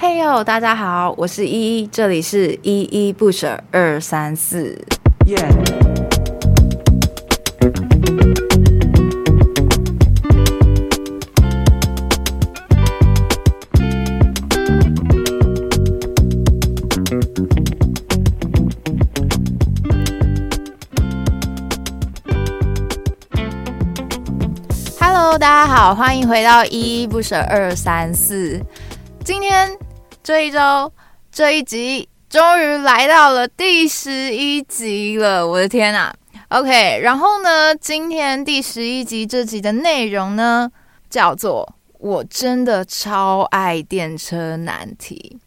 嘿哟，大家好，我是依依，这里是依依不舍二三四。Yeah. Hello，大家好，欢迎回到依依不舍二三四。今天。这一周这一集终于来到了第十一集了，我的天呐！OK，然后呢，今天第十一集这集的内容呢，叫做“我真的超爱电车难题”。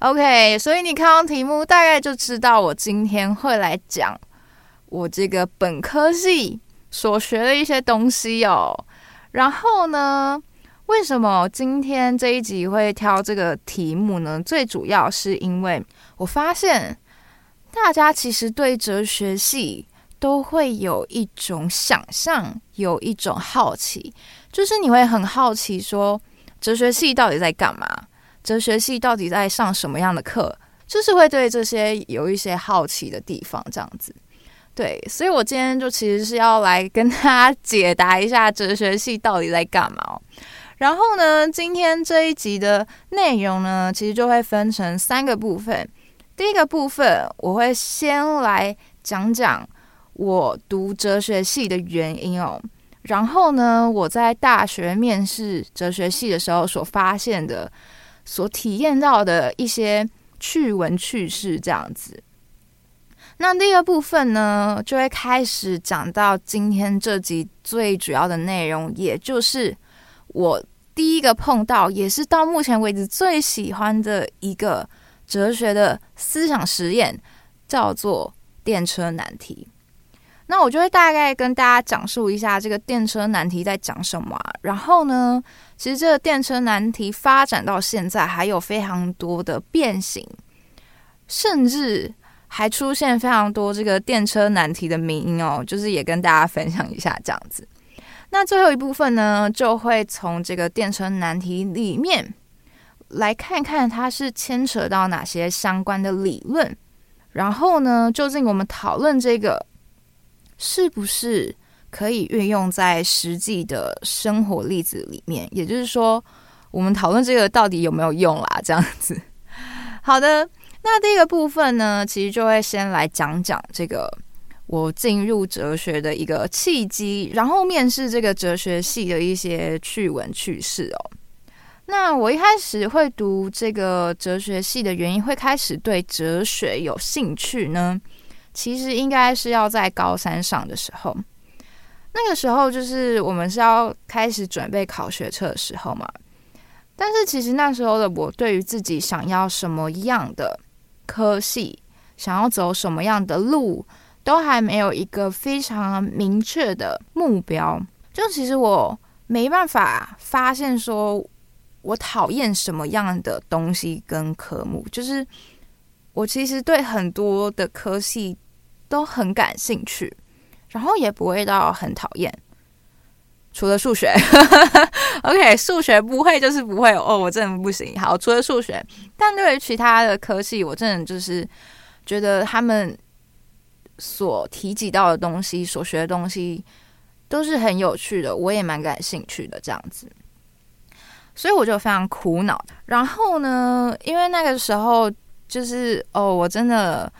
OK，所以你看到题目，大概就知道我今天会来讲我这个本科系所学的一些东西哦。然后呢，为什么今天这一集会挑这个题目呢？最主要是因为我发现大家其实对哲学系都会有一种想象，有一种好奇，就是你会很好奇说哲学系到底在干嘛？哲学系到底在上什么样的课？就是会对这些有一些好奇的地方，这样子。对，所以我今天就其实是要来跟大家解答一下哲学系到底在干嘛。然后呢，今天这一集的内容呢，其实就会分成三个部分。第一个部分，我会先来讲讲我读哲学系的原因哦。然后呢，我在大学面试哲学系的时候所发现的、所体验到的一些趣闻趣事，这样子。那第二部分呢，就会开始讲到今天这集最主要的内容，也就是。我第一个碰到，也是到目前为止最喜欢的一个哲学的思想实验，叫做电车难题。那我就会大概跟大家讲述一下这个电车难题在讲什么。然后呢，其实这个电车难题发展到现在，还有非常多的变形，甚至还出现非常多这个电车难题的名音哦，就是也跟大家分享一下这样子。那最后一部分呢，就会从这个电车难题里面来看看它是牵扯到哪些相关的理论，然后呢，究竟我们讨论这个是不是可以运用在实际的生活例子里面？也就是说，我们讨论这个到底有没有用啦？这样子。好的，那第一个部分呢，其实就会先来讲讲这个。我进入哲学的一个契机，然后面试这个哲学系的一些趣闻趣事哦。那我一开始会读这个哲学系的原因，会开始对哲学有兴趣呢？其实应该是要在高三上的时候，那个时候就是我们是要开始准备考学测的时候嘛。但是其实那时候的我，对于自己想要什么样的科系，想要走什么样的路，都还没有一个非常明确的目标，就其实我没办法发现说我讨厌什么样的东西跟科目，就是我其实对很多的科系都很感兴趣，然后也不会到很讨厌，除了数学，OK，数学不会就是不会哦，我真的不行。好，除了数学，但对于其他的科系，我真的就是觉得他们。所提及到的东西，所学的东西都是很有趣的，我也蛮感兴趣的这样子，所以我就非常苦恼。然后呢，因为那个时候就是哦，我真的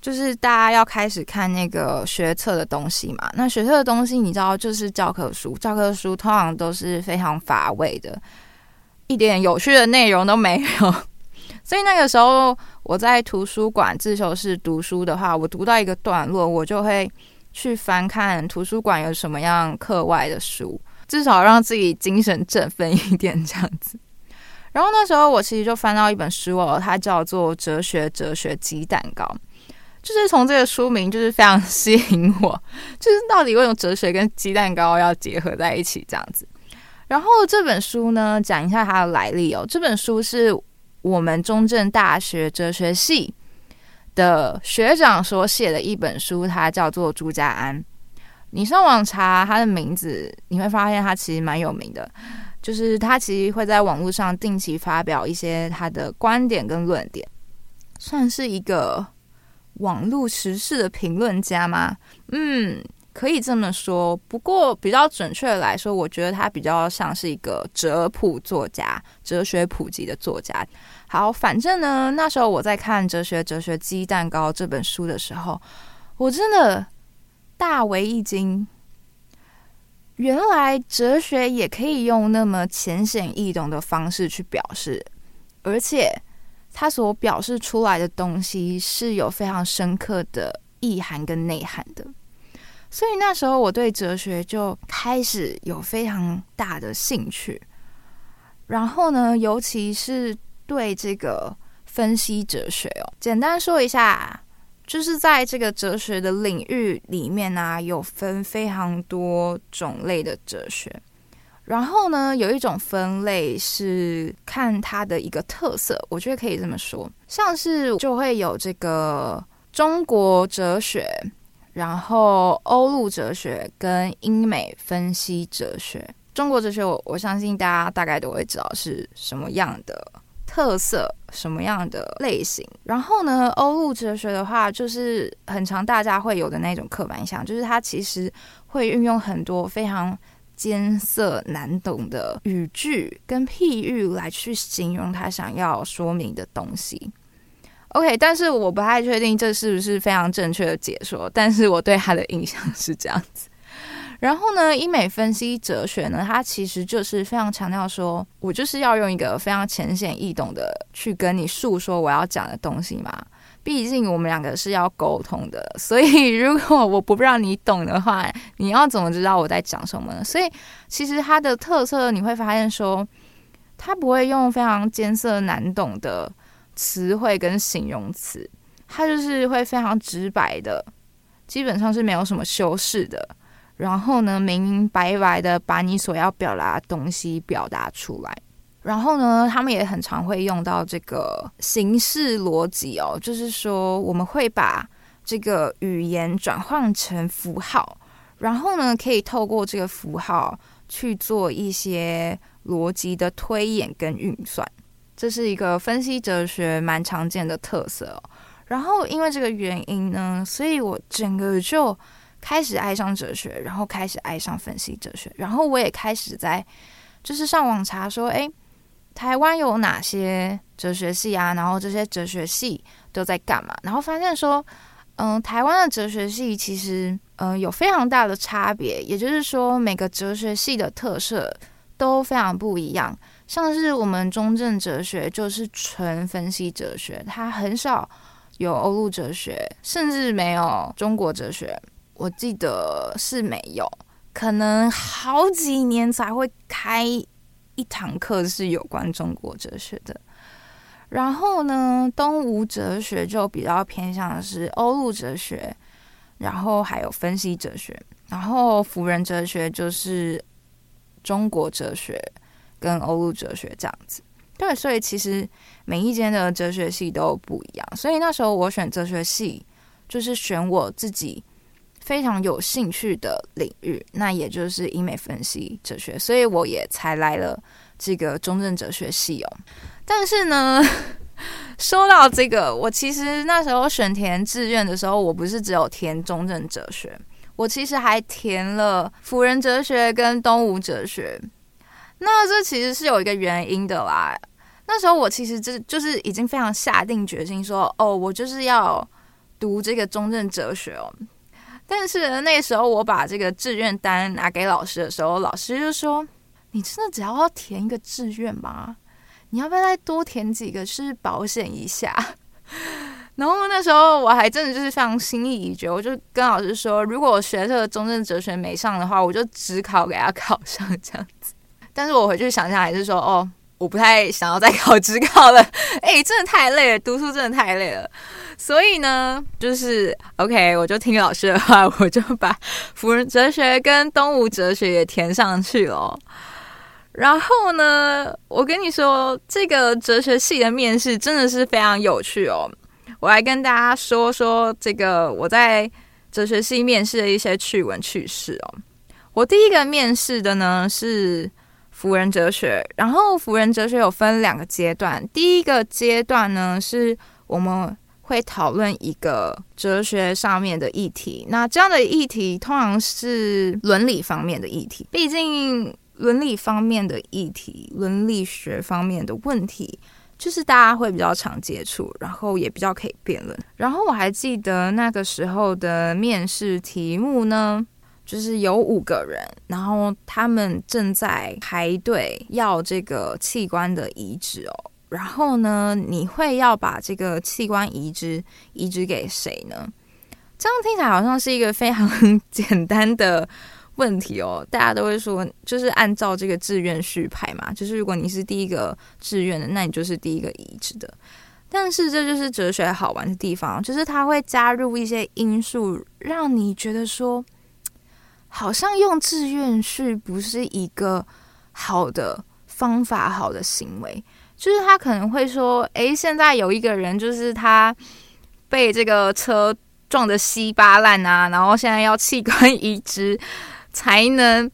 就是大家要开始看那个学测的东西嘛。那学测的东西你知道，就是教科书，教科书通常都是非常乏味的，一点有趣的内容都没有。所以那个时候。我在图书馆自修室读书的话，我读到一个段落，我就会去翻看图书馆有什么样课外的书，至少让自己精神振奋一点这样子。然后那时候我其实就翻到一本书哦，它叫做《哲学哲学鸡蛋糕》，就是从这个书名就是非常吸引我，就是到底为什么哲学跟鸡蛋糕要结合在一起这样子。然后这本书呢，讲一下它的来历哦，这本书是。我们中正大学哲学系的学长所写的一本书，它叫做《朱家安》。你上网查他的名字，你会发现他其实蛮有名的。就是他其实会在网络上定期发表一些他的观点跟论点，算是一个网络时事的评论家吗？嗯，可以这么说。不过比较准确的来说，我觉得他比较像是一个哲普作家，哲学普及的作家。好，反正呢，那时候我在看《哲学哲学鸡蛋糕》这本书的时候，我真的大为一惊。原来哲学也可以用那么浅显易懂的方式去表示，而且它所表示出来的东西是有非常深刻的意涵跟内涵的。所以那时候我对哲学就开始有非常大的兴趣。然后呢，尤其是对这个分析哲学哦，简单说一下。就是在这个哲学的领域里面呢、有分非常多种类的哲学。然后呢，有一种分类是看它的一个特色，我觉得可以这么说，像是就会有这个中国哲学，然后欧陆哲学跟英美分析哲学。中国哲学，我我相信大家大概都会知道是什么样的。特色什么样的类型？然后呢，欧陆哲学的话，就是很常大家会有的那种刻板印象，就是它其实会运用很多非常艰涩难懂的语句跟譬喻来去形容他想要说明的东西。OK，但是我不太确定这是不是非常正确的解说，但是我对他的印象是这样子。然后呢，英美分析哲学呢，它其实就是非常强调说，我就是要用一个非常浅显易懂的去跟你诉说我要讲的东西嘛。毕竟我们两个是要沟通的，所以 如果我不让你懂的话，你要怎么知道我在讲什么呢？所以其实它的特色你会发现说，它不会用非常艰涩难懂的词汇跟形容词，它就是会非常直白的，基本上是没有什么修饰的。然后呢，明明白白的把你所要表达的东西表达出来。然后呢，他们也很常会用到这个形式逻辑哦，就是说我们会把这个语言转换成符号，然后呢，可以透过这个符号去做一些逻辑的推演跟运算。这是一个分析哲学蛮常见的特色。然后因为这个原因呢，所以我整个就。开始爱上哲学，然后开始爱上分析哲学，然后我也开始在就是上网查说，诶，台湾有哪些哲学系啊？然后这些哲学系都在干嘛？然后发现说，嗯，台湾的哲学系其实嗯有非常大的差别，也就是说每个哲学系的特色都非常不一样。像是我们中正哲学就是纯分析哲学，它很少有欧陆哲学，甚至没有中国哲学。我记得是没有，可能好几年才会开一堂课是有关中国哲学的。然后呢，东吴哲学就比较偏向是欧陆哲学，然后还有分析哲学。然后辅仁哲学就是中国哲学跟欧陆哲学这样子。对，所以其实每一间的哲学系都不一样。所以那时候我选哲学系，就是选我自己。非常有兴趣的领域，那也就是英美分析哲学，所以我也才来了这个中正哲学系哦。但是呢，说到这个，我其实那时候选填志愿的时候，我不是只有填中正哲学，我其实还填了辅仁哲学跟东吴哲学。那这其实是有一个原因的啦。那时候我其实就就是已经非常下定决心说，哦，我就是要读这个中正哲学哦。但是那时候我把这个志愿单拿给老师的时候，老师就说：“你真的只要要填一个志愿吗？你要不要再多填几个，是保险一下？” 然后那时候我还真的就是非常心意已决，我就跟老师说：“如果我学这个中正哲学没上的话，我就只考给他考上这样子。”但是我回去想想，还是说：“哦，我不太想要再考职考了。”哎，真的太累了，读书真的太累了。所以呢，就是 OK，我就听老师的话，我就把辅仁哲学跟东吴哲学也填上去了。然后呢，我跟你说，这个哲学系的面试真的是非常有趣哦。我来跟大家说说这个我在哲学系面试的一些趣闻趣事哦。我第一个面试的呢是辅仁哲学。然后辅仁哲学有分两个阶段，第一个阶段呢是我们会讨论一个哲学上面的议题，那这样的议题通常是伦理方面的议题，毕竟伦理方面的议题、伦理学方面的问题，就是大家会比较常接触，然后也比较可以辩论。然后我还记得那个时候的面试题目呢，就是有五个人，然后他们正在排队要这个器官的移植哦。然后呢，你会要把这个器官移植移植给谁呢？这样听起来好像是一个非常 简单的问题哦。大家都会说，就是按照这个志愿序排嘛，就是如果你是第一个志愿的，那你就是第一个移植的。但是这就是哲学好玩的地方，就是它会加入一些因素，让你觉得说，好像用志愿序不是一个好的方法，好的行为。就是他可能会说：“诶，现在有一个人，就是他被这个车撞得稀巴烂啊，然后现在要器官移植才能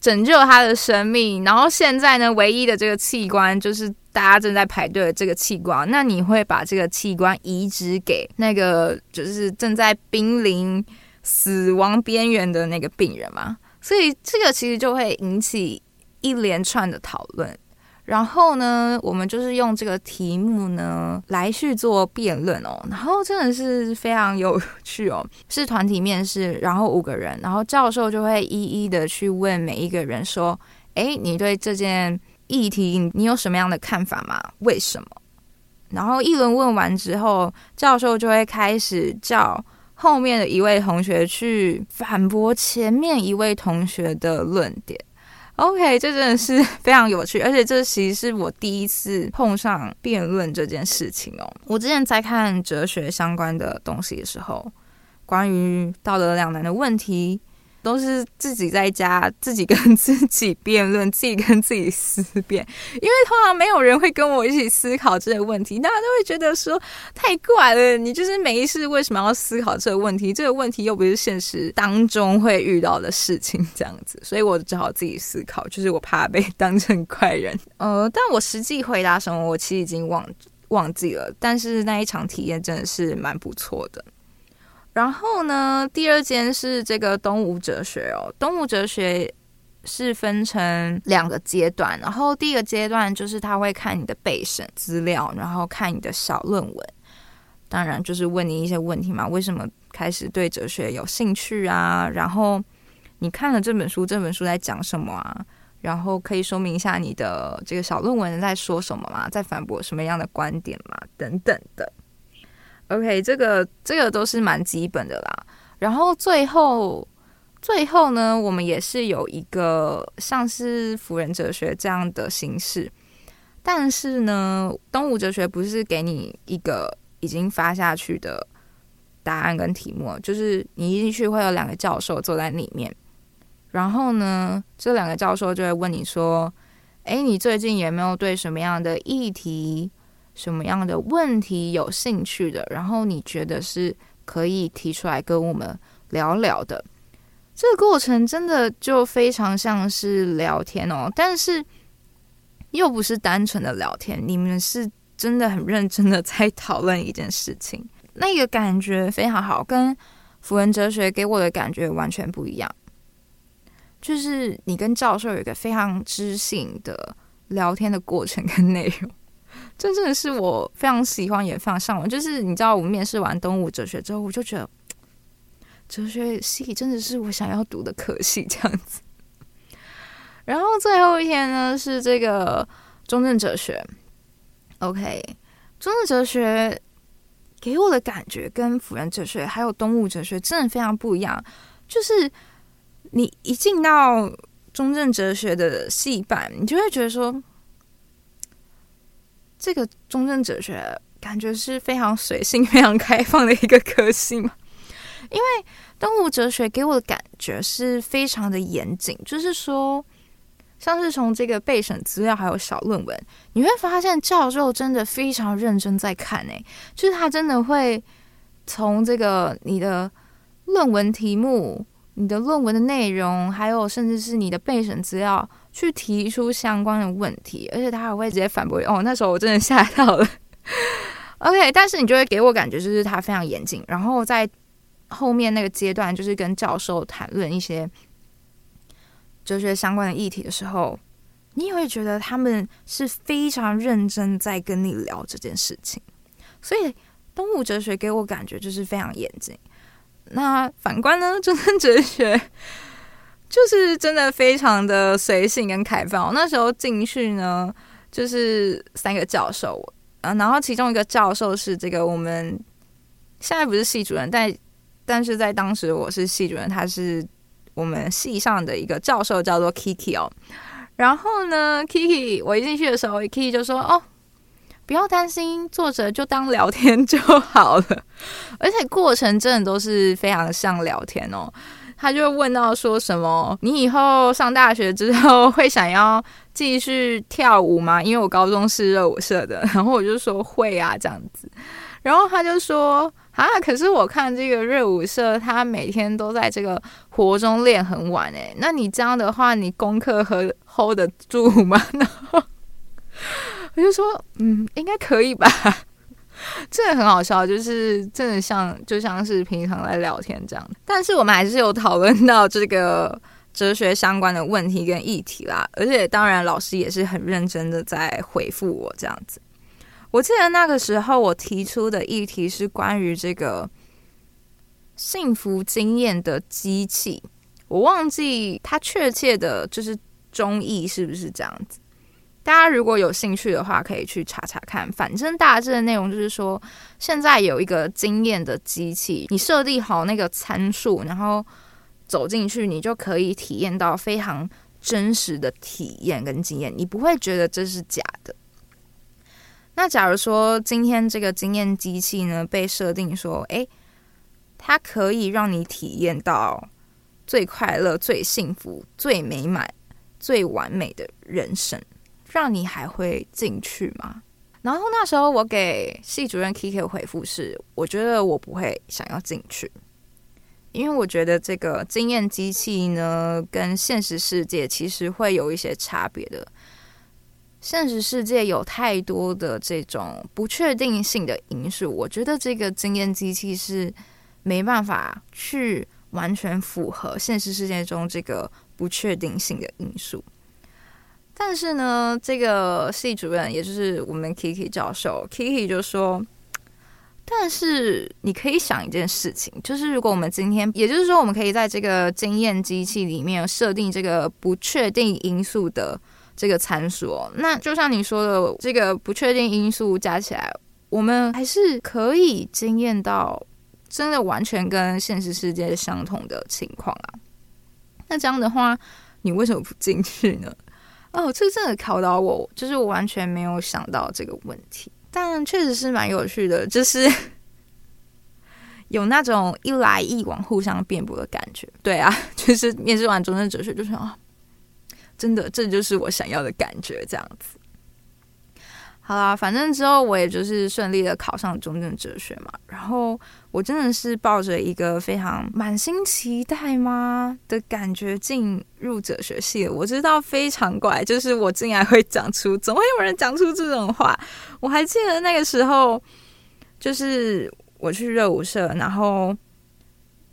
拯救他的生命。然后现在呢，唯一的这个器官就是大家正在排队的这个器官。那你会把这个器官移植给那个就是正在濒临死亡边缘的那个病人嘛？所以这个其实就会引起一连串的讨论。”然后呢，我们就是用这个题目呢来去做辩论哦，然后真的是非常有趣哦，是团体面试，然后五个人，然后教授就会一一的去问每一个人说：“诶，你对这件议题你有什么样的看法吗？为什么？”然后一轮问完之后，教授就会开始叫后面的一位同学去反驳前面一位同学的论点。OK，这真的是非常有趣，而且这其实是我第一次碰上辩论这件事情哦。我之前在看哲学相关的东西的时候，关于道德两难的问题。都是自己在家，自己跟自己辩论，自己跟自己思辨，因为通常没有人会跟我一起思考这个问题，大家都会觉得说太怪了，你就是没事，为什么要思考这个问题？这个问题又不是现实当中会遇到的事情，这样子，所以我只好自己思考，就是我怕被当成怪人。呃，但我实际回答什么，我其实已经忘忘记了，但是那一场体验真的是蛮不错的。然后呢，第二间是这个东吴哲学哦。东吴哲学是分成两个阶段，然后第一个阶段就是他会看你的备审资料，然后看你的小论文，当然就是问你一些问题嘛，为什么开始对哲学有兴趣啊？然后你看了这本书，这本书在讲什么啊？然后可以说明一下你的这个小论文在说什么吗？在反驳什么样的观点吗？等等的。OK，这个这个都是蛮基本的啦。然后最后最后呢，我们也是有一个像是辅仁哲学这样的形式，但是呢，东吴哲学不是给你一个已经发下去的答案跟题目，就是你一进去会有两个教授坐在里面，然后呢，这两个教授就会问你说：“诶，你最近有没有对什么样的议题？”什么样的问题有兴趣的，然后你觉得是可以提出来跟我们聊聊的，这个过程真的就非常像是聊天哦，但是又不是单纯的聊天，你们是真的很认真的在讨论一件事情，那个感觉非常好，跟辅仁哲学给我的感觉完全不一样，就是你跟教授有一个非常知性的聊天的过程跟内容。这真的是我非常喜欢，也非常向往。就是你知道，我面试完东吴哲学之后，我就觉得哲学系真的是我想要读的科系这样子。然后最后一天呢，是这个中正哲学。OK，中正哲学给我的感觉跟辅仁哲学还有东吴哲学真的非常不一样。就是你一进到中正哲学的系办，你就会觉得说。这个中正哲学感觉是非常随性、非常开放的一个科系嘛。因为动物哲学给我的感觉是非常的严谨，就是说，像是从这个备审资料还有小论文，你会发现教授真的非常认真在看，诶，就是他真的会从这个你的论文题目、你的论文的内容，还有甚至是你的备审资料。去提出相关的问题，而且他还会直接反驳。哦，那时候我真的吓到了。OK，但是你就会给我感觉就是他非常严谨，然后在后面那个阶段，就是跟教授谈论一些哲学相关的议题的时候，你也会觉得他们是非常认真在跟你聊这件事情。所以东吴哲学给我感觉就是非常严谨。那反观呢，中正哲学就是真的非常的随性跟开放。那时候进去呢，就是三个教授。啊，然后其中一个教授是这个我们现在不是系主任，但但是在当时我是系主任，他是我们系上的一个教授，叫做 Kiki 哦。然后呢，Kiki 我一进去的时候，Kiki 就说：“哦，不要担心，坐着就当聊天就好了。”而且过程真的都是非常像聊天哦。他就问到说什么：“你以后上大学之后会想要继续跳舞吗？”因为我高中是热舞社的，然后我就说会啊，这样子。然后他就说：“啊，可是我看这个热舞社，他每天都在这个活中练很晚，诶，那你这样的话，你功课和 hold 得住吗？” 然后我就说：“嗯，应该可以吧。” 这个很好笑，就是真的像就像是平常在聊天这样。但是我们还是有讨论到这个哲学相关的问题跟议题啦，而且当然老师也是很认真的在回复我这样子。我记得那个时候我提出的议题是关于这个幸福经验的机器，我忘记它确切的就是中译是不是这样子。大家如果有兴趣的话，可以去查查看。反正大致的内容就是说，现在有一个经验的机器，你设定好那个参数，然后走进去，你就可以体验到非常真实的体验跟经验，你不会觉得这是假的。那假如说今天这个经验机器呢，被设定说，诶，它可以让你体验到最快乐、最幸福、最美满、最完美的人生。让你还会进去吗？然后那时候我给系主任 Kiki 回复是：我觉得我不会想要进去，因为我觉得这个经验机器呢，跟现实世界其实会有一些差别的。现实世界有太多的这种不确定性的因素，我觉得这个经验机器是没办法去完全符合现实世界中这个不确定性的因素。但是呢，这个系主任也就是我们 Kiki 教授，Kiki 就说：“但是你可以想一件事情，就是如果我们今天，也就是说，我们可以在这个经验机器里面设定这个不确定因素的这个参数，那就像你说的，这个不确定因素加起来，我们还是可以经验到真的完全跟现实世界相同的情况啊。那这样的话，你为什么不进去呢？”哦，这真的考到我，就是我完全没有想到这个问题，但确实是蛮有趣的，就是 有那种一来一往互相辩驳的感觉。对啊，就是面试完中正哲学，就是啊，真的，这就是我想要的感觉，这样子。好啦，反正之后我也就是顺利的考上中正哲学嘛，然后我真的是抱着一个非常满心期待吗的感觉进入哲学系。我知道非常怪，就是我竟然会讲出，总会有人讲出这种话。我还记得那个时候，就是我去热舞社，然后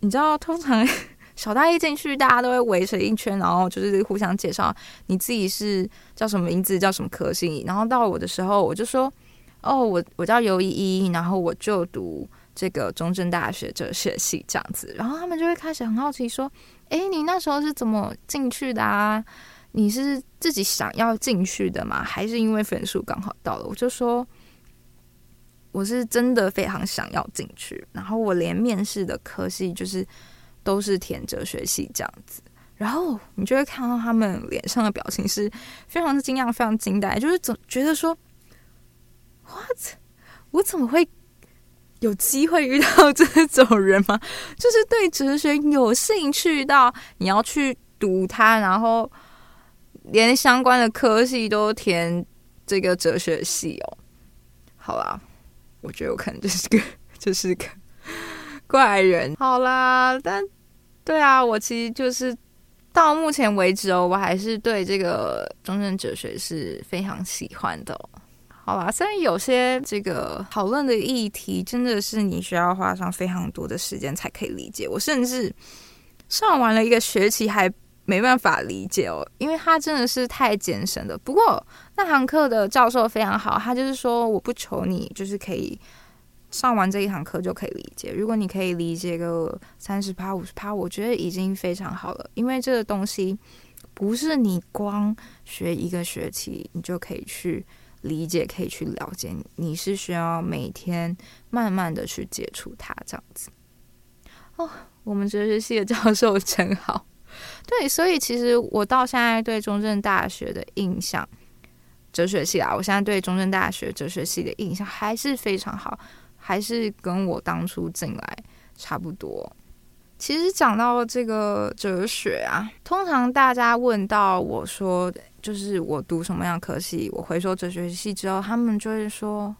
你知道，通常。小大一进去，大家都会围成一圈，然后就是互相介绍你自己是叫什么名字，叫什么科系。然后到我的时候，我就说：“哦，我我叫尤依依，然后我就读这个中正大学哲学系这样子。”然后他们就会开始很好奇说：“诶，你那时候是怎么进去的啊？你是自己想要进去的吗？还是因为分数刚好到了？”我就说：“我是真的非常想要进去，然后我连面试的科系就是。”都是填哲学系这样子，然后你就会看到他们脸上的表情是非常的惊讶、非常惊呆，就是总觉得说，what？我怎么会有机会遇到 这种人吗？就是对哲学有兴趣到你要去读它，然后连相关的科系都填这个哲学系哦。好啦，我觉得我可能就是个就是个 怪人。好啦，但。对啊，我其实就是到目前为止哦，我还是对这个中正哲学是非常喜欢的。好啦，虽然有些这个讨论的议题真的是你需要花上非常多的时间才可以理解，我甚至上完了一个学期还没办法理解哦，因为它真的是太艰深了。不过那堂课的教授非常好，他就是说我不求你，就是可以。上完这一堂课就可以理解。如果你可以理解个三十趴、五十趴，我觉得已经非常好了。因为这个东西不是你光学一个学期你就可以去理解、可以去了解，你你是需要每天慢慢的去接触它，这样子。哦，我们哲学系的教授真好。对，所以其实我到现在对中正大学的印象，哲学系啊，我现在对中正大学哲学系的印象还是非常好。还是跟我当初进来差不多。其实讲到这个哲学啊，通常大家问到我说，就是我读什么样科系，我回说哲学系之后，他们就会说：“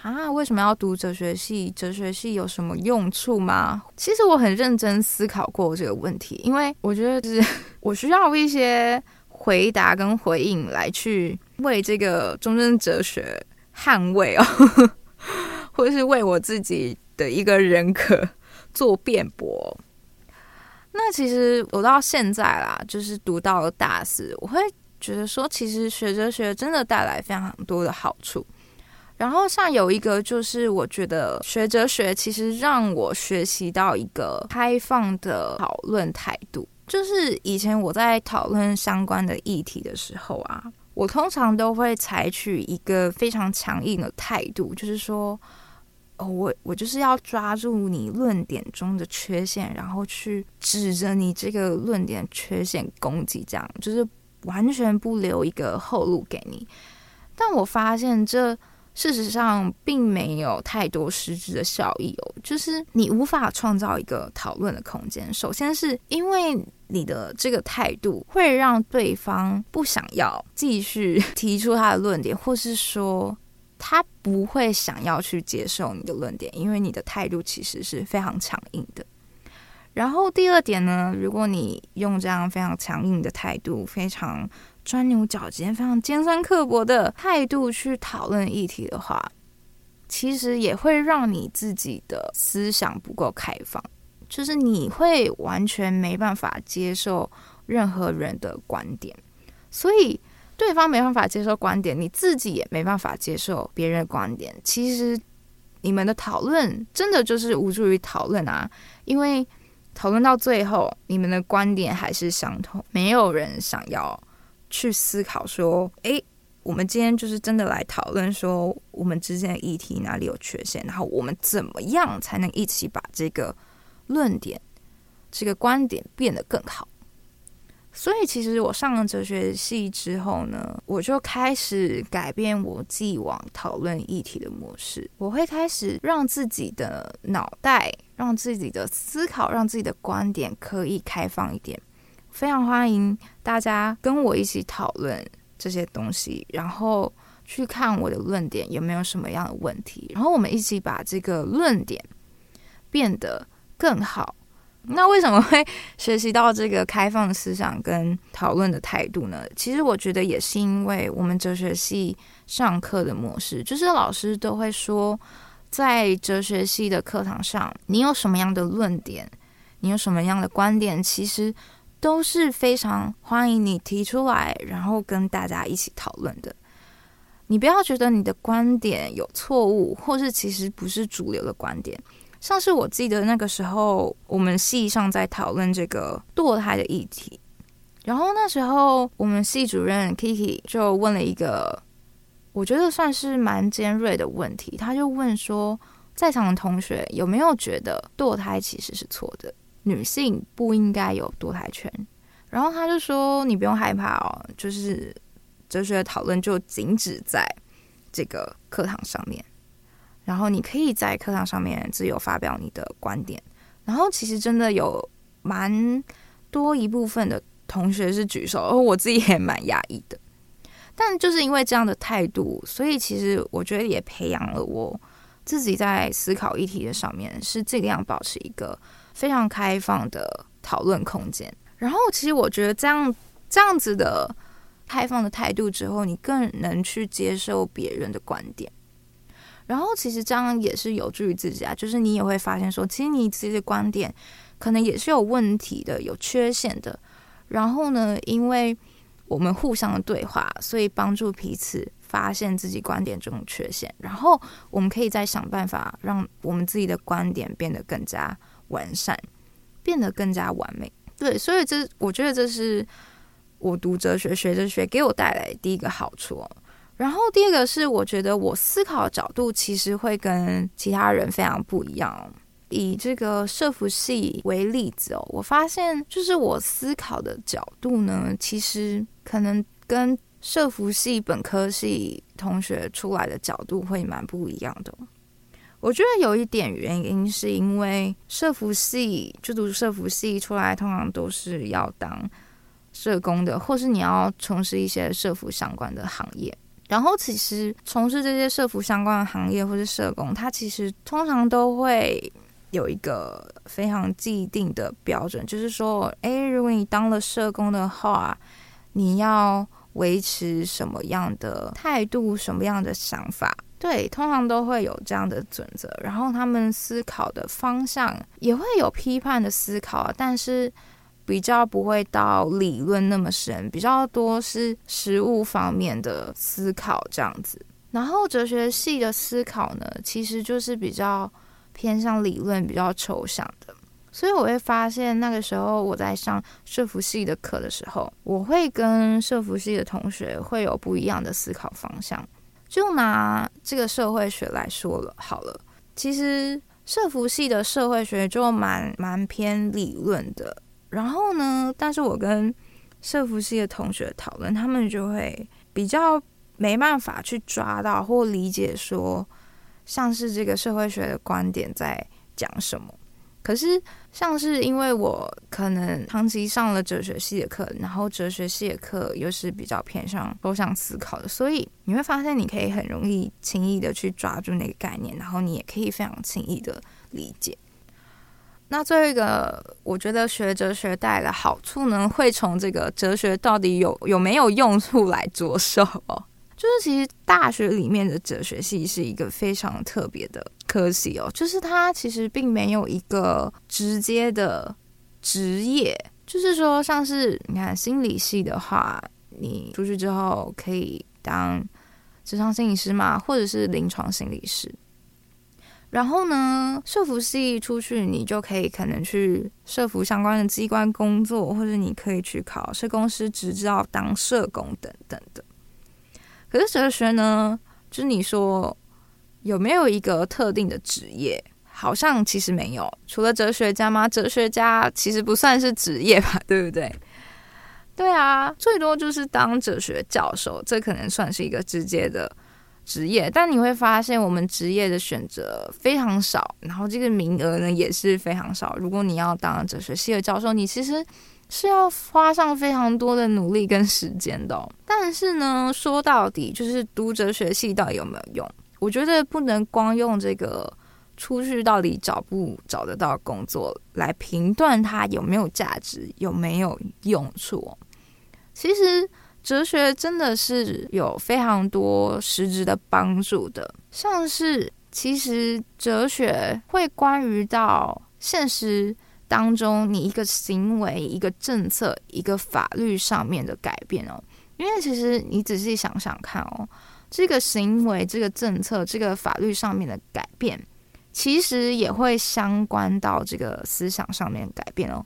啊，为什么要读哲学系？哲学系有什么用处吗？”其实我很认真思考过这个问题，因为我觉得就是我需要一些回答跟回应来去为这个中正哲学捍卫哦。或者是为我自己的一个人格做辩驳。那其实我到现在啦，就是读到了大四，我会觉得说，其实学哲学真的带来非常多的好处。然后像有一个，就是我觉得学哲学其实让我学习到一个开放的讨论态度。就是以前我在讨论相关的议题的时候啊，我通常都会采取一个非常强硬的态度，就是说。哦，我我就是要抓住你论点中的缺陷，然后去指着你这个论点缺陷攻击，这样就是完全不留一个后路给你。但我发现这事实上并没有太多实质的效益哦，就是你无法创造一个讨论的空间。首先是因为你的这个态度会让对方不想要继续 提出他的论点，或是说。他不会想要去接受你的论点，因为你的态度其实是非常强硬的。然后第二点呢，如果你用这样非常强硬的态度、非常钻牛角尖、非常尖酸刻薄的态度去讨论议题的话，其实也会让你自己的思想不够开放，就是你会完全没办法接受任何人的观点，所以。对方没办法接受观点，你自己也没办法接受别人的观点。其实你们的讨论真的就是无助于讨论啊，因为讨论到最后，你们的观点还是相同，没有人想要去思考说，诶，我们今天就是真的来讨论说，我们之间的议题哪里有缺陷，然后我们怎么样才能一起把这个论点、这个观点变得更好。所以，其实我上了哲学系之后呢，我就开始改变我既往讨论议题的模式。我会开始让自己的脑袋、让自己的思考、让自己的观点可以开放一点。非常欢迎大家跟我一起讨论这些东西，然后去看我的论点有没有什么样的问题，然后我们一起把这个论点变得更好。那为什么会学习到这个开放思想跟讨论的态度呢？其实我觉得也是因为我们哲学系上课的模式，就是老师都会说，在哲学系的课堂上，你有什么样的论点，你有什么样的观点，其实都是非常欢迎你提出来，然后跟大家一起讨论的。你不要觉得你的观点有错误，或是其实不是主流的观点。像是我记得那个时候，我们系上在讨论这个堕胎的议题，然后那时候我们系主任 Kiki 就问了一个我觉得算是蛮尖锐的问题，他就问说，在场的同学有没有觉得堕胎其实是错的，女性不应该有堕胎权？然后他就说，你不用害怕哦，就是哲学的讨论就仅止在这个课堂上面。然后你可以在课堂上面自由发表你的观点，然后其实真的有蛮多一部分的同学是举手，我自己也蛮压抑的。但就是因为这样的态度，所以其实我觉得也培养了我自己在思考议题的上面是尽量保持一个非常开放的讨论空间。然后，其实我觉得这样这样子的开放的态度之后，你更能去接受别人的观点。然后，其实这样也是有助于自己啊，就是你也会发现说，其实你自己的观点可能也是有问题的、有缺陷的。然后呢，因为我们互相的对话，所以帮助彼此发现自己观点中的缺陷。然后，我们可以再想办法让我们自己的观点变得更加完善，变得更加完美。对，所以这我觉得这是我读哲学、学哲学给我带来第一个好处。然后第二个是，我觉得我思考的角度其实会跟其他人非常不一样。以这个社服系为例子哦，我发现就是我思考的角度呢，其实可能跟社服系本科系同学出来的角度会蛮不一样的。我觉得有一点原因，是因为社服系就读社服系出来，通常都是要当社工的，或是你要从事一些社服相关的行业。然后，其实从事这些社服相关的行业或是社工，他其实通常都会有一个非常既定的标准，就是说，诶，如果你当了社工的话，你要维持什么样的态度，什么样的想法。对，通常都会有这样的准则，然后他们思考的方向也会有批判的思考，但是比较不会到理论那么深，比较多是实务方面的思考这样子。然后哲学系的思考呢，其实就是比较偏向理论、比较抽象的，所以我会发现那个时候我在上社福系的课的时候，我会跟社福系的同学会有不一样的思考方向。就拿这个社会学来说了好了，其实社福系的社会学就蛮蛮偏理论的。然后呢，但是我跟社福系的同学讨论，他们就会比较没办法去抓到或理解说，像是这个社会学的观点在讲什么。可是，像是因为我可能长期上了哲学系的课，然后哲学系的课又是比较偏向抽象思考的，所以你会发现你可以很容易轻易的去抓住那个概念，然后你也可以非常轻易的理解。那最后一个，我觉得学哲学带来的好处呢，会从这个哲学到底有有没有用处来着手。就是其实大学里面的哲学系是一个非常特别的科系哦，就是它其实并没有一个直接的职业，就是说像是你看心理系的话，你出去之后可以当咨商心理师嘛，或者是临床心理师。然后呢，社福系出去你就可以可能去社福相关的机关工作，或者你可以去考社工师执照当社工等等的。可是哲学呢，就是你说有没有一个特定的职业？好像其实没有，除了哲学家吗？哲学家其实不算是职业吧，对不对？对啊，最多就是当哲学教授，这可能算是一个直接的职业。但你会发现，我们职业的选择非常少，然后这个名额呢也是非常少。如果你要当哲学系的教授，你其实。是要花上非常多的努力跟时间的，但是呢，说到底就是读哲学系到底有没有用？我觉得不能光用这个出去到底找不找得到工作来评断它有没有价值、有没有用处。其实哲学真的是有非常多实质的帮助的，像是其实哲学会关于到现实。当中，你一个行为、一个政策、一个法律上面的改变哦，因为其实你仔细想想看哦，这个行为、这个政策、这个法律上面的改变，其实也会相关到这个思想上面改变哦。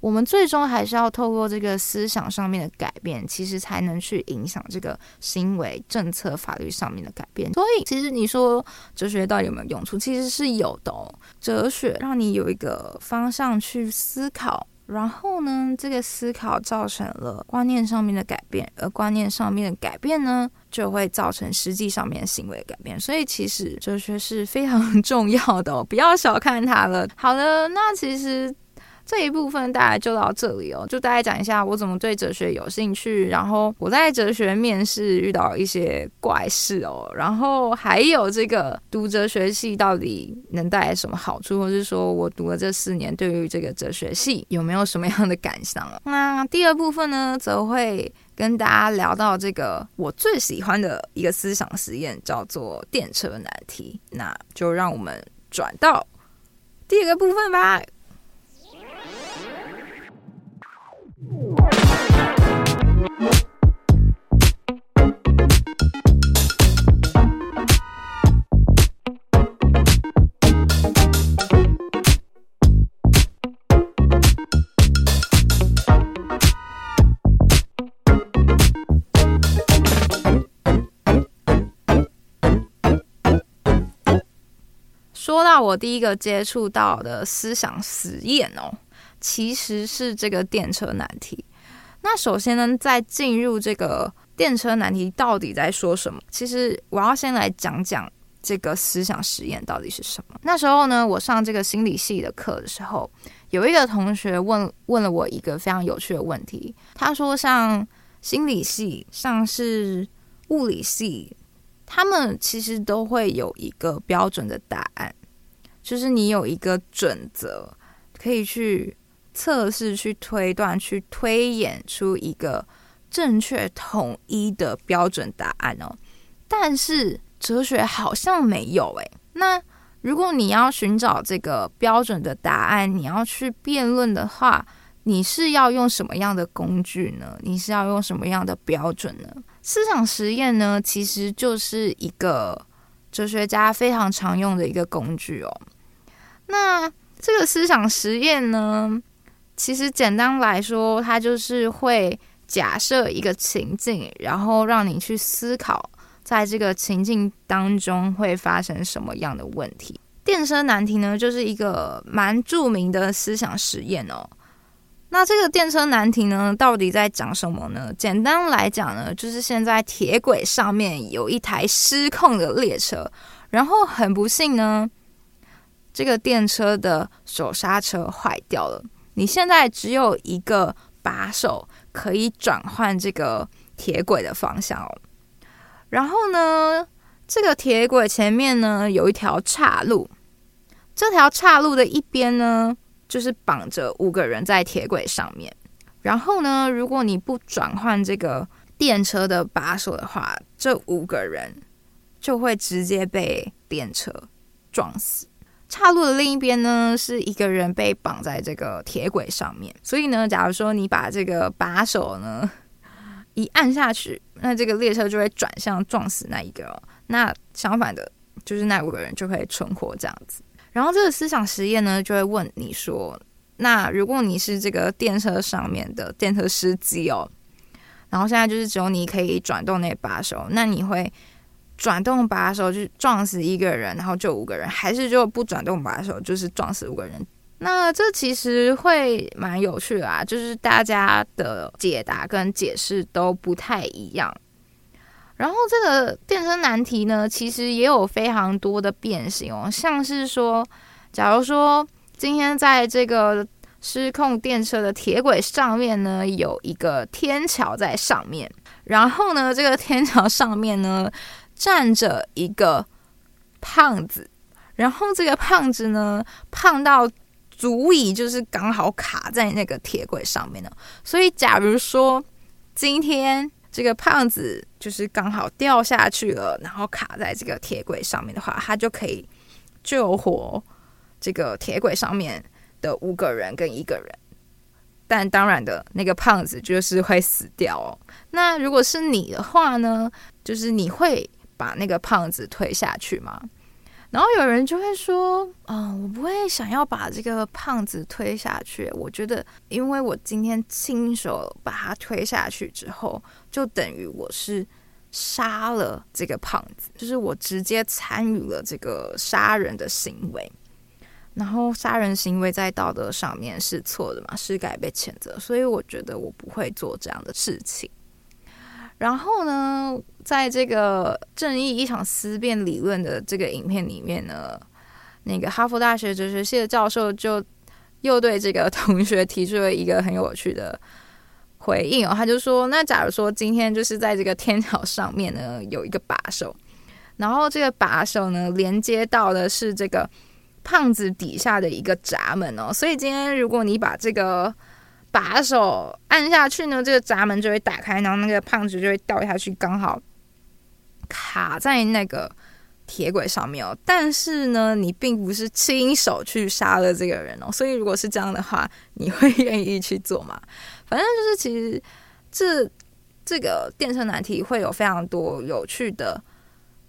我们最终还是要透过这个思想上面的改变，其实才能去影响这个行为、政策、法律上面的改变。所以，其实你说哲学到底有没有用处？其实是有的。哲学让你有一个方向去思考，然后呢，这个思考造成了观念上面的改变，而观念上面的改变呢，就会造成实际上面行为改变。所以，其实哲学是非常 重要的，不要小看它了。好的，那其实。这一部分大概就到这里哦，就大概讲一下我怎么对哲学有兴趣，然后我在哲学面试遇到一些怪事哦，然后还有这个读哲学系到底能带来什么好处，或是说我读了这四年对于这个哲学系有没有什么样的感想哦？那第二部分呢，则会跟大家聊到这个我最喜欢的一个思想实验，叫做电车难题。那就让我们转到第二个部分吧。说到我第一个接触到的思想实验哦，其实是这个电车难题。那首先呢，在进入这个电车难题到底在说什么？其实我要先来讲讲这个思想实验到底是什么。那时候呢，我上这个心理系的课的时候，有一个同学问问了我一个非常有趣的问题。他说，像心理系，像是物理系。他们其实都会有一个标准的答案，就是你有一个准则，可以去测试、去推断、去推演出一个正确统一的标准答案哦。但是哲学好像没有诶。那如果你要寻找这个标准的答案，你要去辩论的话，你是要用什么样的工具呢？你是要用什么样的标准呢？思想实验呢，其实就是一个哲学家非常常用的一个工具哦。那这个思想实验呢，其实简单来说，它就是会假设一个情境，然后让你去思考，在这个情境当中会发生什么样的问题。电车难题呢，就是一个蛮著名的思想实验哦。那这个电车难题呢，到底在讲什么呢？简单来讲呢，就是现在铁轨上面有一台失控的列车，然后很不幸呢，这个电车的手刹车坏掉了。你现在只有一个把手可以转换这个铁轨的方向哦。然后呢，这个铁轨前面呢，有一条岔路，这条岔路的一边呢，就是绑着五个人在铁轨上面，然后呢，如果你不转换这个电车的把手的话，这五个人就会直接被电车撞死。岔路的另一边呢，是一个人被绑在这个铁轨上面，所以呢，假如说你把这个把手呢一按下去，那这个列车就会转向撞死那一个。那相反的，就是那五个人就可以存活这样子。然后这个思想实验呢，就会问你说：那如果你是这个电车上面的电车司机哦，然后现在就是只有你可以转动那把手，那你会转动把手就撞死一个人，然后救五个人，还是就不转动把手就是撞死五个人？那这其实会蛮有趣的啊，就是大家的解答跟解释都不太一样。然后这个电车难题呢，其实也有非常多的变形哦，像是说，假如说今天在这个失控电车的铁轨上面呢，有一个天桥在上面，然后呢，这个天桥上面呢站着一个胖子，然后这个胖子呢胖到足以就是刚好卡在那个铁轨上面呢，所以假如说今天。这个胖子就是刚好掉下去了，然后卡在这个铁轨上面的话，他就可以救活这个铁轨上面的五个人跟一个人。但当然的，那个胖子就是会死掉哦。那如果是你的话呢？就是你会把那个胖子推下去吗？然后有人就会说：“啊、哦，我不会想要把这个胖子推下去。我觉得，因为我今天亲手把他推下去之后，就等于我是杀了这个胖子，就是我直接参与了这个杀人的行为。然后，杀人行为在道德上面是错的嘛，是该被谴责。所以，我觉得我不会做这样的事情。”然后呢，在这个正义一场思辨理论的这个影片里面呢，那个哈佛大学哲学系的教授就又对这个同学提出了一个很有趣的回应哦，他就说：“那假如说今天就是在这个天桥上面呢，有一个把手，然后这个把手呢连接到的是这个胖子底下的一个闸门哦，所以今天如果你把这个把手按下去呢，这个闸门就会打开，然后那个胖子就会掉下去，刚好卡在那个。”铁轨上面哦，但是呢，你并不是亲手去杀了这个人哦，所以如果是这样的话，你会愿意去做吗？反正就是，其实这这个电车难题会有非常多有趣的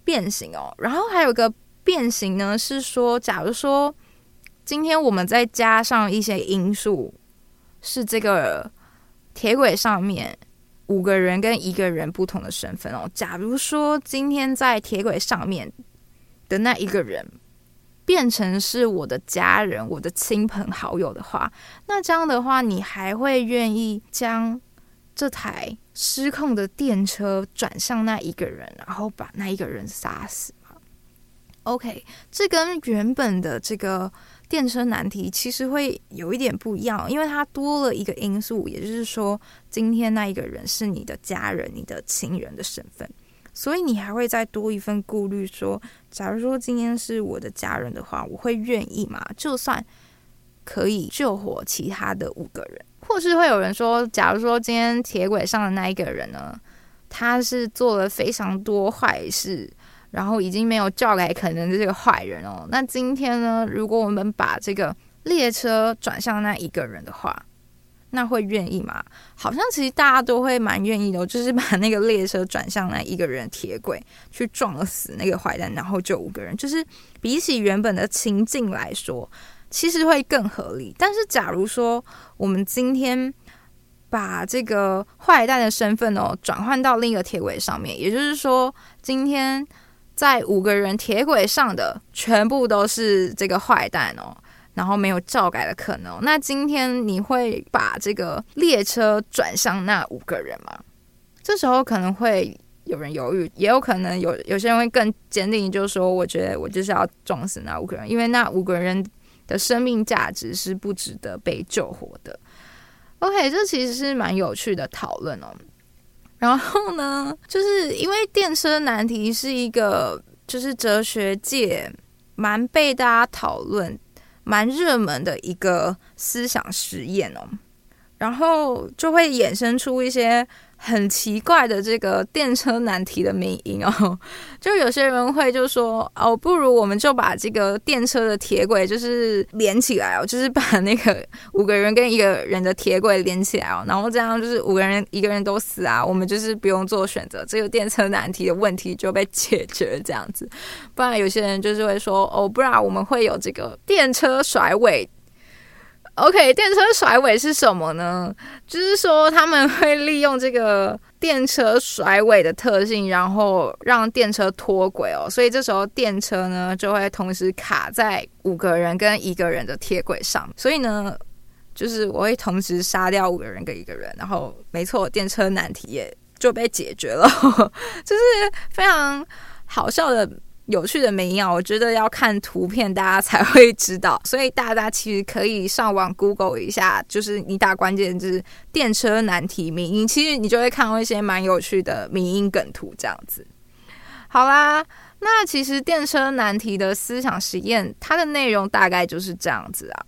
变形哦。然后还有个变形呢，是说，假如说今天我们再加上一些因素，是这个铁轨上面五个人跟一个人不同的身份哦。假如说今天在铁轨上面。的那一个人变成是我的家人、我的亲朋好友的话，那这样的话，你还会愿意将这台失控的电车转向那一个人，然后把那一个人杀死吗？OK，这跟原本的这个电车难题其实会有一点不一样，因为它多了一个因素，也就是说，今天那一个人是你的家人、你的亲人的身份。所以你还会再多一份顾虑，说，假如说今天是我的家人的话，我会愿意吗？就算可以救活其他的五个人，或是会有人说，假如说今天铁轨上的那一个人呢，他是做了非常多坏事，然后已经没有教改可能的这个坏人哦，那今天呢，如果我们把这个列车转向那一个人的话，那会愿意吗？好像其实大家都会蛮愿意的，就是把那个列车转向那一个人铁轨，去撞死那个坏蛋，然后救五个人。就是比起原本的情境来说，其实会更合理。但是假如说我们今天把这个坏蛋的身份哦转换到另一个铁轨上面，也就是说，今天在五个人铁轨上的全部都是这个坏蛋哦。然后没有照改的可能。那今天你会把这个列车转向那五个人吗？这时候可能会有人犹豫，也有可能有有些人会更坚定，就是说，我觉得我就是要撞死那五个人，因为那五个人的生命价值是不值得被救活的。OK，这其实是蛮有趣的讨论哦。然后呢，就是因为电车难题是一个，就是哲学界蛮被大家讨论。蛮热门的一个思想实验哦，然后就会衍生出一些很奇怪的这个电车难题的迷因哦，就有些人会就说哦，不如我们就把这个电车的铁轨就是连起来哦，就是把那个五个人跟一个人的铁轨连起来哦，然后这样就是五个人一个人都死啊，我们就是不用做选择，这个电车难题的问题就被解决这样子。不然有些人就是会说哦，不然我们会有这个电车甩尾。OK，电车甩尾是什么呢？就是说他们会利用这个电车甩尾的特性，然后让电车脱轨哦。所以这时候电车呢就会同时卡在五个人跟一个人的铁轨上。所以呢，就是我会同时杀掉五个人跟一个人，然后没错，电车难题也就被解决了，就是非常好笑的。有趣的迷因啊，我觉得要看图片，大家才会知道。所以大家其实可以上网 Google 一下，就是你打关键字“电车难题迷因”，其实你就会看到一些蛮有趣的迷因梗图这样子。好啦，那其实电车难题的思想实验，它的内容大概就是这样子啊。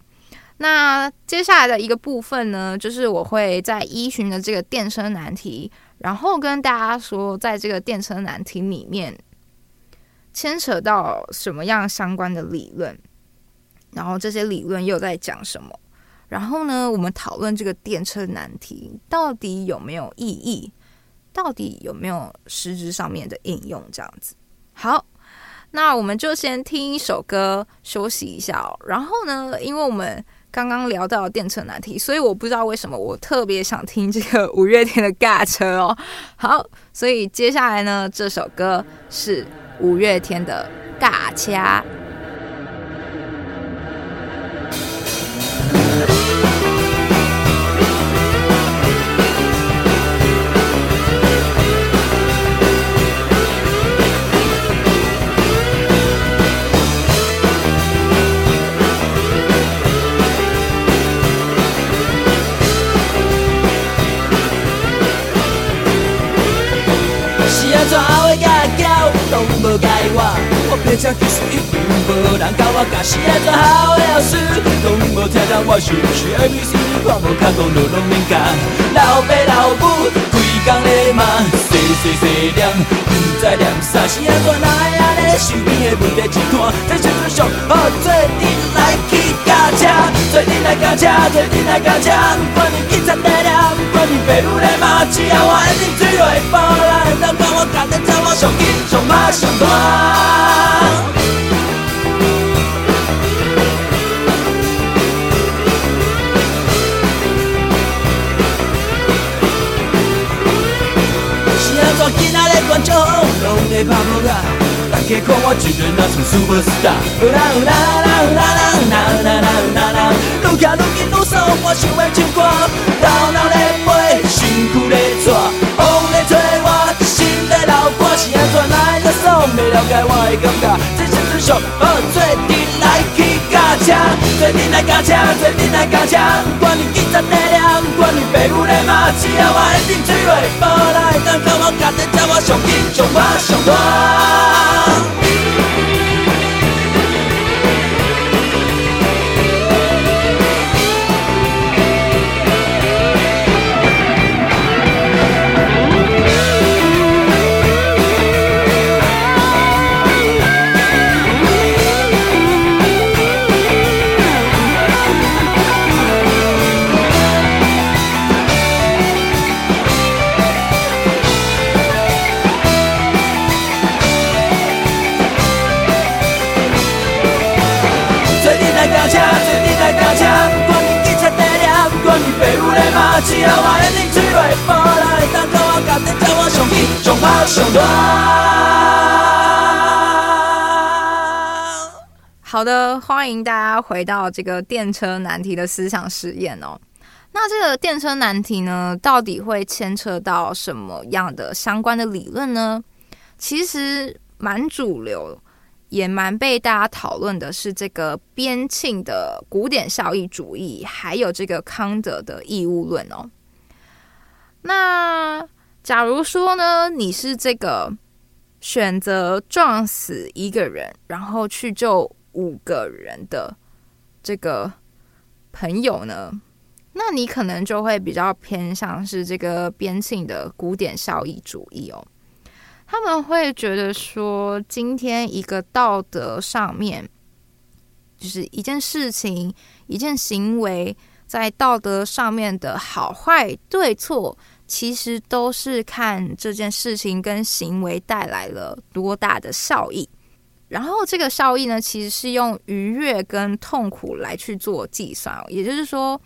那接下来的一个部分呢，就是我会在依循的这个电车难题，然后跟大家说，在这个电车难题里面。牵扯到什么样相关的理论，然后这些理论又在讲什么？然后呢，我们讨论这个电车难题到底有没有意义？到底有没有实质上面的应用？这样子。好，那我们就先听一首歌休息一下哦。然后呢，因为我们刚刚聊到电车难题，所以我不知道为什么我特别想听这个五月天的《尬车》哦。好，所以接下来呢，这首歌是。五月天的《尬掐》。无解我，我变成其实已经无人教我，假使爱做好的老师，拢无听到我是不是 A B C，我无卡讲就拢免教，老爸老母规工咧骂，细细细念，不知念啥是安怎哪会安尼，身边的问题一摊，这时阵上好做阵，做你来到这，做你来到这，不管你警察在哪，不管你爸母在骂，只要我一定坠落的包，咱会我家己走，我上紧上马上大。是安怎囡仔在泉州，拢在拍无干？大家看我一个人若像 super star。有啦有啦有啦有啦啦有啦有啦有啦，愈行愈紧愈爽，我想要唱歌，头脑咧飞，身躯咧拽，风咧吹我，心咧流汗，是安怎来的爽？未了解我的感觉，这是最上好做阵来去驾车，做阵来驾车，做阵来驾车，不管你爸母的骂只要我引擎催落无人可当甲我轧在这我上快最趴上大只要我一定追落波来，当靠我家己走，我上紧上快上大。好的，欢迎大家回到这个电车难题的思想实验哦。那这个电车难题呢，到底会牵扯到什么样的相关的理论呢？其实蛮主流。也蛮被大家讨论的是这个边沁的古典效益主义，还有这个康德的义务论哦。那假如说呢，你是这个选择撞死一个人，然后去救五个人的这个朋友呢，那你可能就会比较偏向是这个边沁的古典效益主义哦。他们会觉得说，今天一个道德上面，就是一件事情、一件行为，在道德上面的好坏对错，其实都是看这件事情跟行为带来了多大的效益。然后这个效益呢，其实是用愉悦跟痛苦来去做计算，也就是说。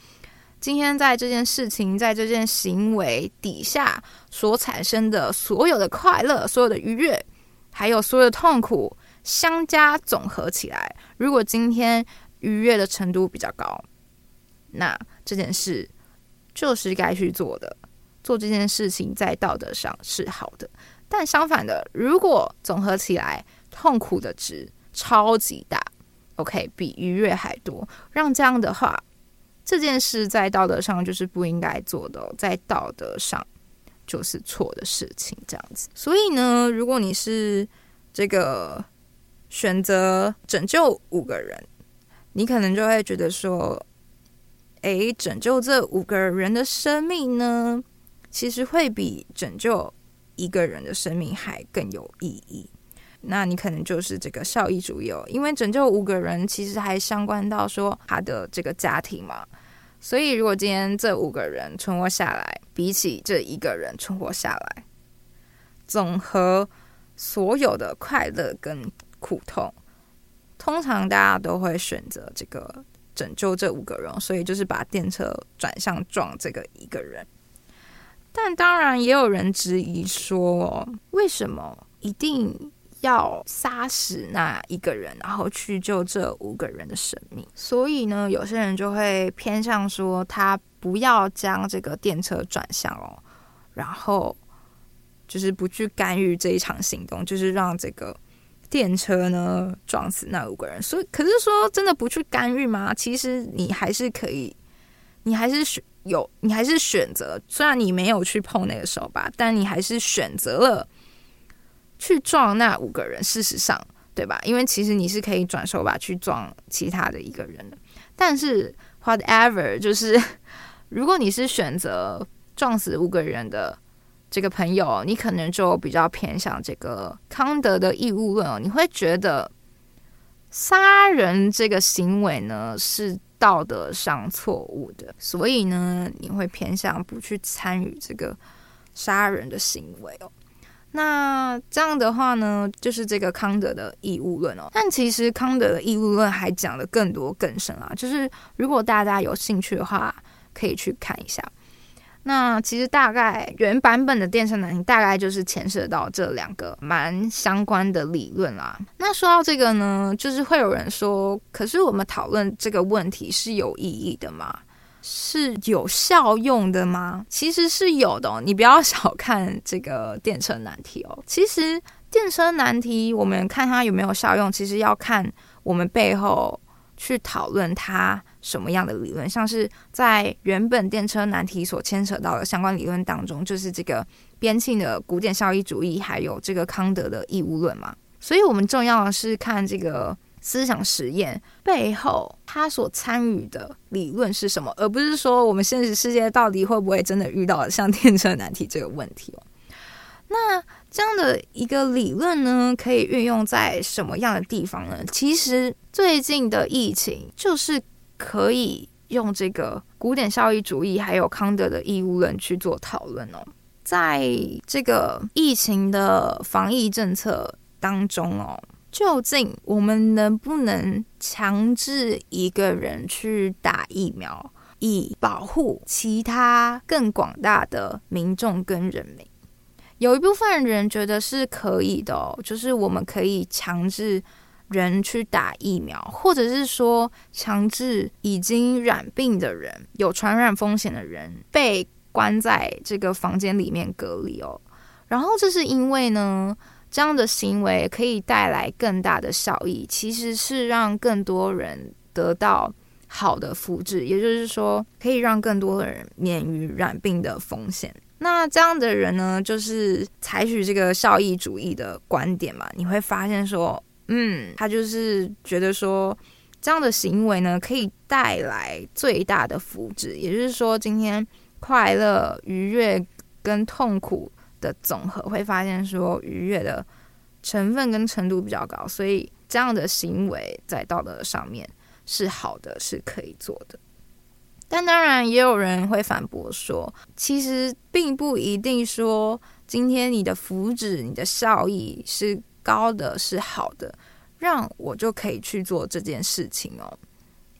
今天在这件事情，在这件行为底下所产生的所有的快乐、所有的愉悦，还有所有的痛苦，相加总和起来，如果今天愉悦的程度比较高，那这件事就是该去做的。做这件事情在道德上是好的，但相反的，如果总和起来痛苦的值超级大，OK，比愉悦还多，让这样的话。这件事在道德上就是不应该做的，在道德上就是错的事情，这样子。所以呢，如果你是这个选择拯救五个人，你可能就会觉得说，诶，拯救这五个人的生命呢，其实会比拯救一个人的生命还更有意义。那你可能就是这个效益主义哦，因为拯救五个人其实还相关到说他的这个家庭嘛，所以如果今天这五个人存活下来，比起这一个人存活下来，总和所有的快乐跟苦痛，通常大家都会选择这个拯救这五个人，所以就是把电车转向撞这个一个人。但当然也有人质疑说，为什么一定？要杀死那一个人，然后去救这五个人的生命。所以呢，有些人就会偏向说，他不要将这个电车转向哦，然后就是不去干预这一场行动，就是让这个电车呢撞死那五个人。所以，可是说真的不去干预吗？其实你还是可以，你还是选有，你还是选择，虽然你没有去碰那个手把，但你还是选择了。去撞那五个人，事实上，对吧？因为其实你是可以转手把去撞其他的一个人的。但是 whatever，就是 如果你是选择撞死五个人的这个朋友，你可能就比较偏向这个康德的义务论哦。你会觉得杀人这个行为呢是道德上错误的，所以呢你会偏向不去参与这个杀人的行为哦。那这样的话呢，就是这个康德的义务论哦。但其实康德的义务论还讲得更多更深啊。就是如果大家有兴趣的话，可以去看一下。那其实大概原版本的电车难题大概就是牵涉到这两个蛮相关的理论啦。那说到这个呢，就是会有人说，可是我们讨论这个问题是有意义的吗？是有效用的吗？其实是有的，你不要小看这个电车难题哦。其实电车难题，我们看它有没有效用，其实要看我们背后去讨论它什么样的理论。像是在原本电车难题所牵扯到的相关理论当中，就是这个边沁的古典效益主义，还有这个康德的义务论嘛。所以我们重要的是看这个。思想实验背后，他所参与的理论是什么？而不是说我们现实世界到底会不会真的遇到像电车难题这个问题哦？那这样的一个理论呢，可以运用在什么样的地方呢？其实最近的疫情就是可以用这个古典效益主义还有康德的义务论去做讨论哦。在这个疫情的防疫政策当中哦。究竟我们能不能强制一个人去打疫苗，以保护其他更广大的民众跟人民？有一部分人觉得是可以的，就是我们可以强制人去打疫苗，或者是说强制已经染病的人、有传染风险的人被关在这个房间里面隔离哦。然后这是因为呢，这样的行为可以带来更大的效益，其实是让更多人得到好的福祉，也就是说，可以让更多的人免于染病的风险。那这样的人呢，就是采取这个效益主义的观点嘛，你会发现说，嗯，他就是觉得说，这样的行为呢，可以带来最大的福祉，也就是说，今天快乐、愉悦跟痛苦。的总和会发现说，愉悦的成分跟程度比较高，所以这样的行为在道德上面是好的，是可以做的。但当然也有人会反驳说，其实并不一定说今天你的福祉、你的效益是高的、是好的，让我就可以去做这件事情哦。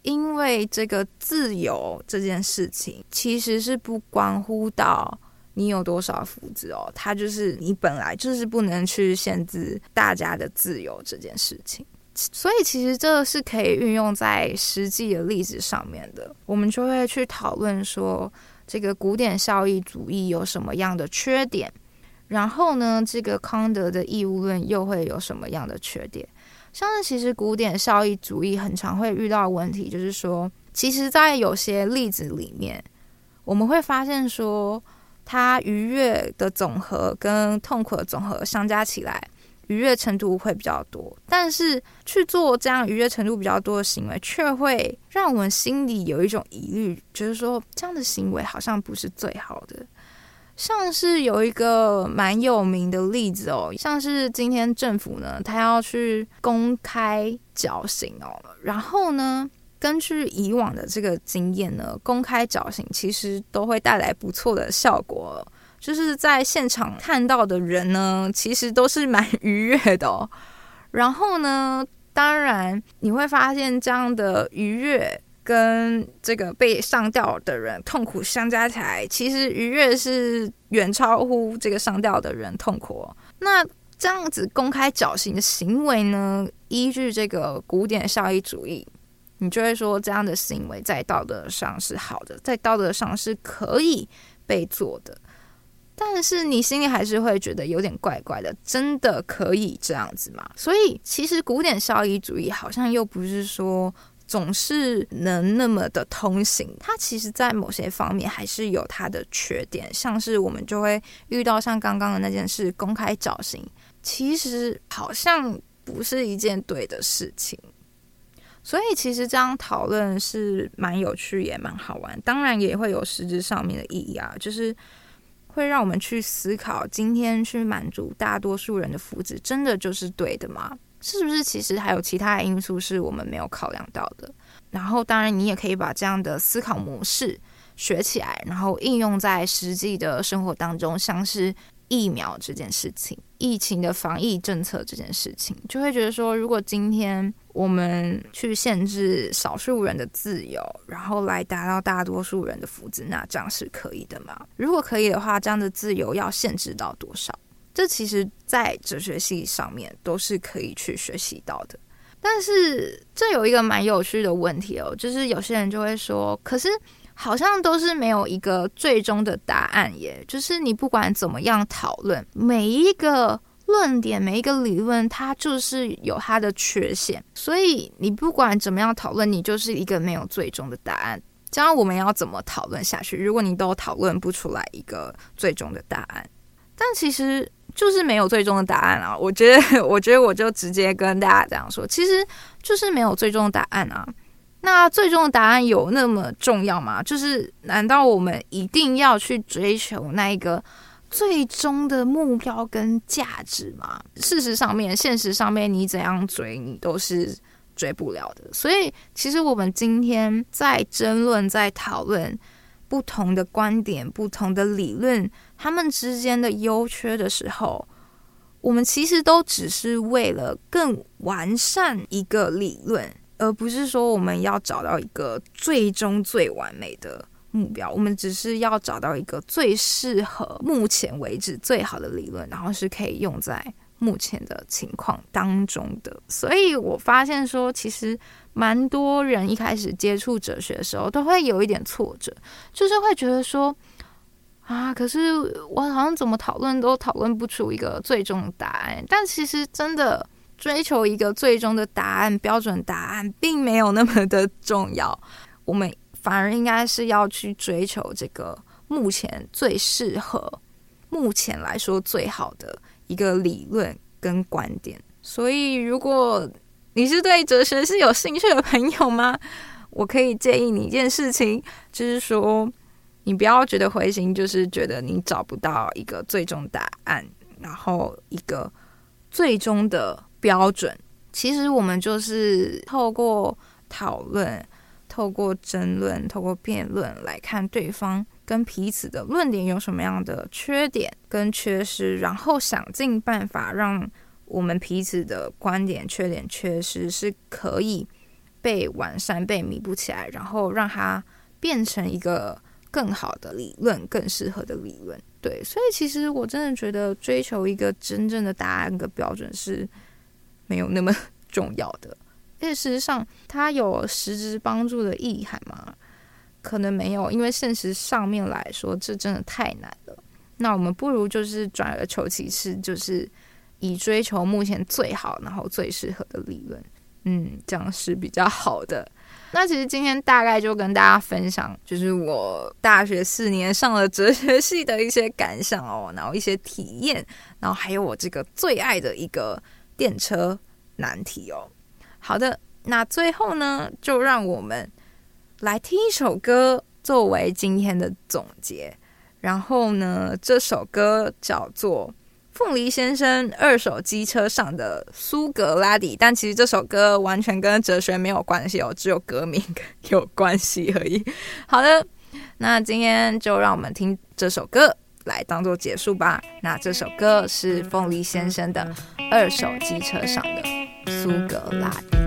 因为这个自由这件事情，其实是不关乎到。你有多少福祉哦？它就是你本来就是不能去限制大家的自由这件事情，所以其实这是可以运用在实际的例子上面的。我们就会去讨论说，这个古典效益主义有什么样的缺点，然后呢，这个康德的义务论又会有什么样的缺点？像是其实古典效益主义很常会遇到问题，就是说，其实在有些例子里面，我们会发现说。它愉悦的总和跟痛苦的总和相加起来，愉悦程度会比较多。但是去做这样愉悦程度比较多的行为，却会让我们心里有一种疑虑，就是说这样的行为好像不是最好的。像是有一个蛮有名的例子哦，像是今天政府呢，他要去公开绞刑哦，然后呢，根据以往的这个经验呢，公开绞刑其实都会带来不错的效果，就是在现场看到的人呢，其实都是蛮 愉悦的。然后呢，当然你会发现这样的愉悦跟这个被上吊的人痛苦相加起来，其实愉悦是远超乎这个上吊的人痛苦。那这样子公开绞刑的行为呢，依据这个古典效益主义。你就会说，这样的行为在道德上是好的，在道德上是可以被做的，但是你心里还是会觉得有点怪怪的，真的可以这样子吗？所以其实古典效益主义好像又不是说总是能那么的通行，它其实在某些方面还是有它的缺点，像是我们就会遇到像刚刚的那件事，公开找刑。其实好像不是一件对的事情。所以其实这样讨论是蛮有趣也蛮好玩，当然也会有实质上面的意义啊，就是会让我们去思考，今天去满足大多数人的福祉，真的就是对的吗？是不是其实还有其他的因素是我们没有考量到的？然后当然你也可以把这样的思考模式学起来，然后应用在实际的生活当中，像是。疫苗这件事情，疫情的防疫政策这件事情，就会觉得说，如果今天我们去限制少数人的自由，然后来达到大多数人的福祉，那这样是可以的吗？如果可以的话，这样的自由要限制到多少？这其实，在哲学系上面都是可以去学习到的。但是，这有一个蛮有趣的问题哦，就是有些人就会说，可是。好像都是没有一个最终的答案耶，就是你不管怎么样讨论，每一个论点、每一个理论，它就是有它的缺陷，所以你不管怎么样讨论，你就是一个没有最终的答案。这样我们要怎么讨论下去？如果你都讨论不出来一个最终的答案，但其实就是没有最终的答案啊！我觉得，我觉得我就直接跟大家这样说，其实就是没有最终的答案啊。那最终的答案有那么重要吗？就是难道我们一定要去追求那一个最终的目标跟价值吗？事实上面，现实上面，你怎样追，你都是追不了的。所以，其实我们今天在争论、在讨论不同的观点、不同的理论，他们之间的优缺的时候，我们其实都只是为了更完善一个理论。而不是说我们要找到一个最终最完美的目标，我们只是要找到一个最适合目前为止最好的理论，然后是可以用在目前的情况当中的。所以我发现说，其实蛮多人一开始接触哲学的时候，都会有一点挫折，就是会觉得说啊，可是我好像怎么讨论都讨论不出一个最终答案。但其实真的。追求一个最终的答案、标准答案，并没有那么的重要。我们反而应该是要去追求这个目前最适合、目前来说最好的一个理论跟观点。所以，如果你是对哲学是有兴趣的朋友吗？我可以建议你一件事情，就是说，你不要觉得灰心，就是觉得你找不到一个最终答案，然后一个最终的。标准，其实我们就是透过讨论、透过争论、透过辩论来看对方跟彼此的论点有什么样的缺点跟缺失，然后想尽办法让我们彼此的观点、缺点、缺失是可以被完善、被弥补起来，然后让它变成一个更好的理论、更适合的理论。对，所以其实我真的觉得追求一个真正的答案跟标准是。没有那么 重要的，因为事实上它有实质帮助的意涵吗？可能没有，因为现实上面来说，这真的太难了。那我们不如就是转而求其次，就是以追求目前最好，然后最适合的理论，嗯，这样是比较好的。那其实今天大概就跟大家分享，就是我大学四年上了哲学系的一些感想哦，然后一些体验，然后还有我这个最爱的一个。电车难题哦。好的，那最后呢，就让我们来听一首歌作为今天的总结。然后呢，这首歌叫做《凤梨先生二手机车上的苏格拉底》，但其实这首歌完全跟哲学没有关系哦，只有歌名 有关系而已。好的，那今天就让我们听这首歌。来当做结束吧。那这首歌是凤梨先生的《二手机车上的苏格拉底》。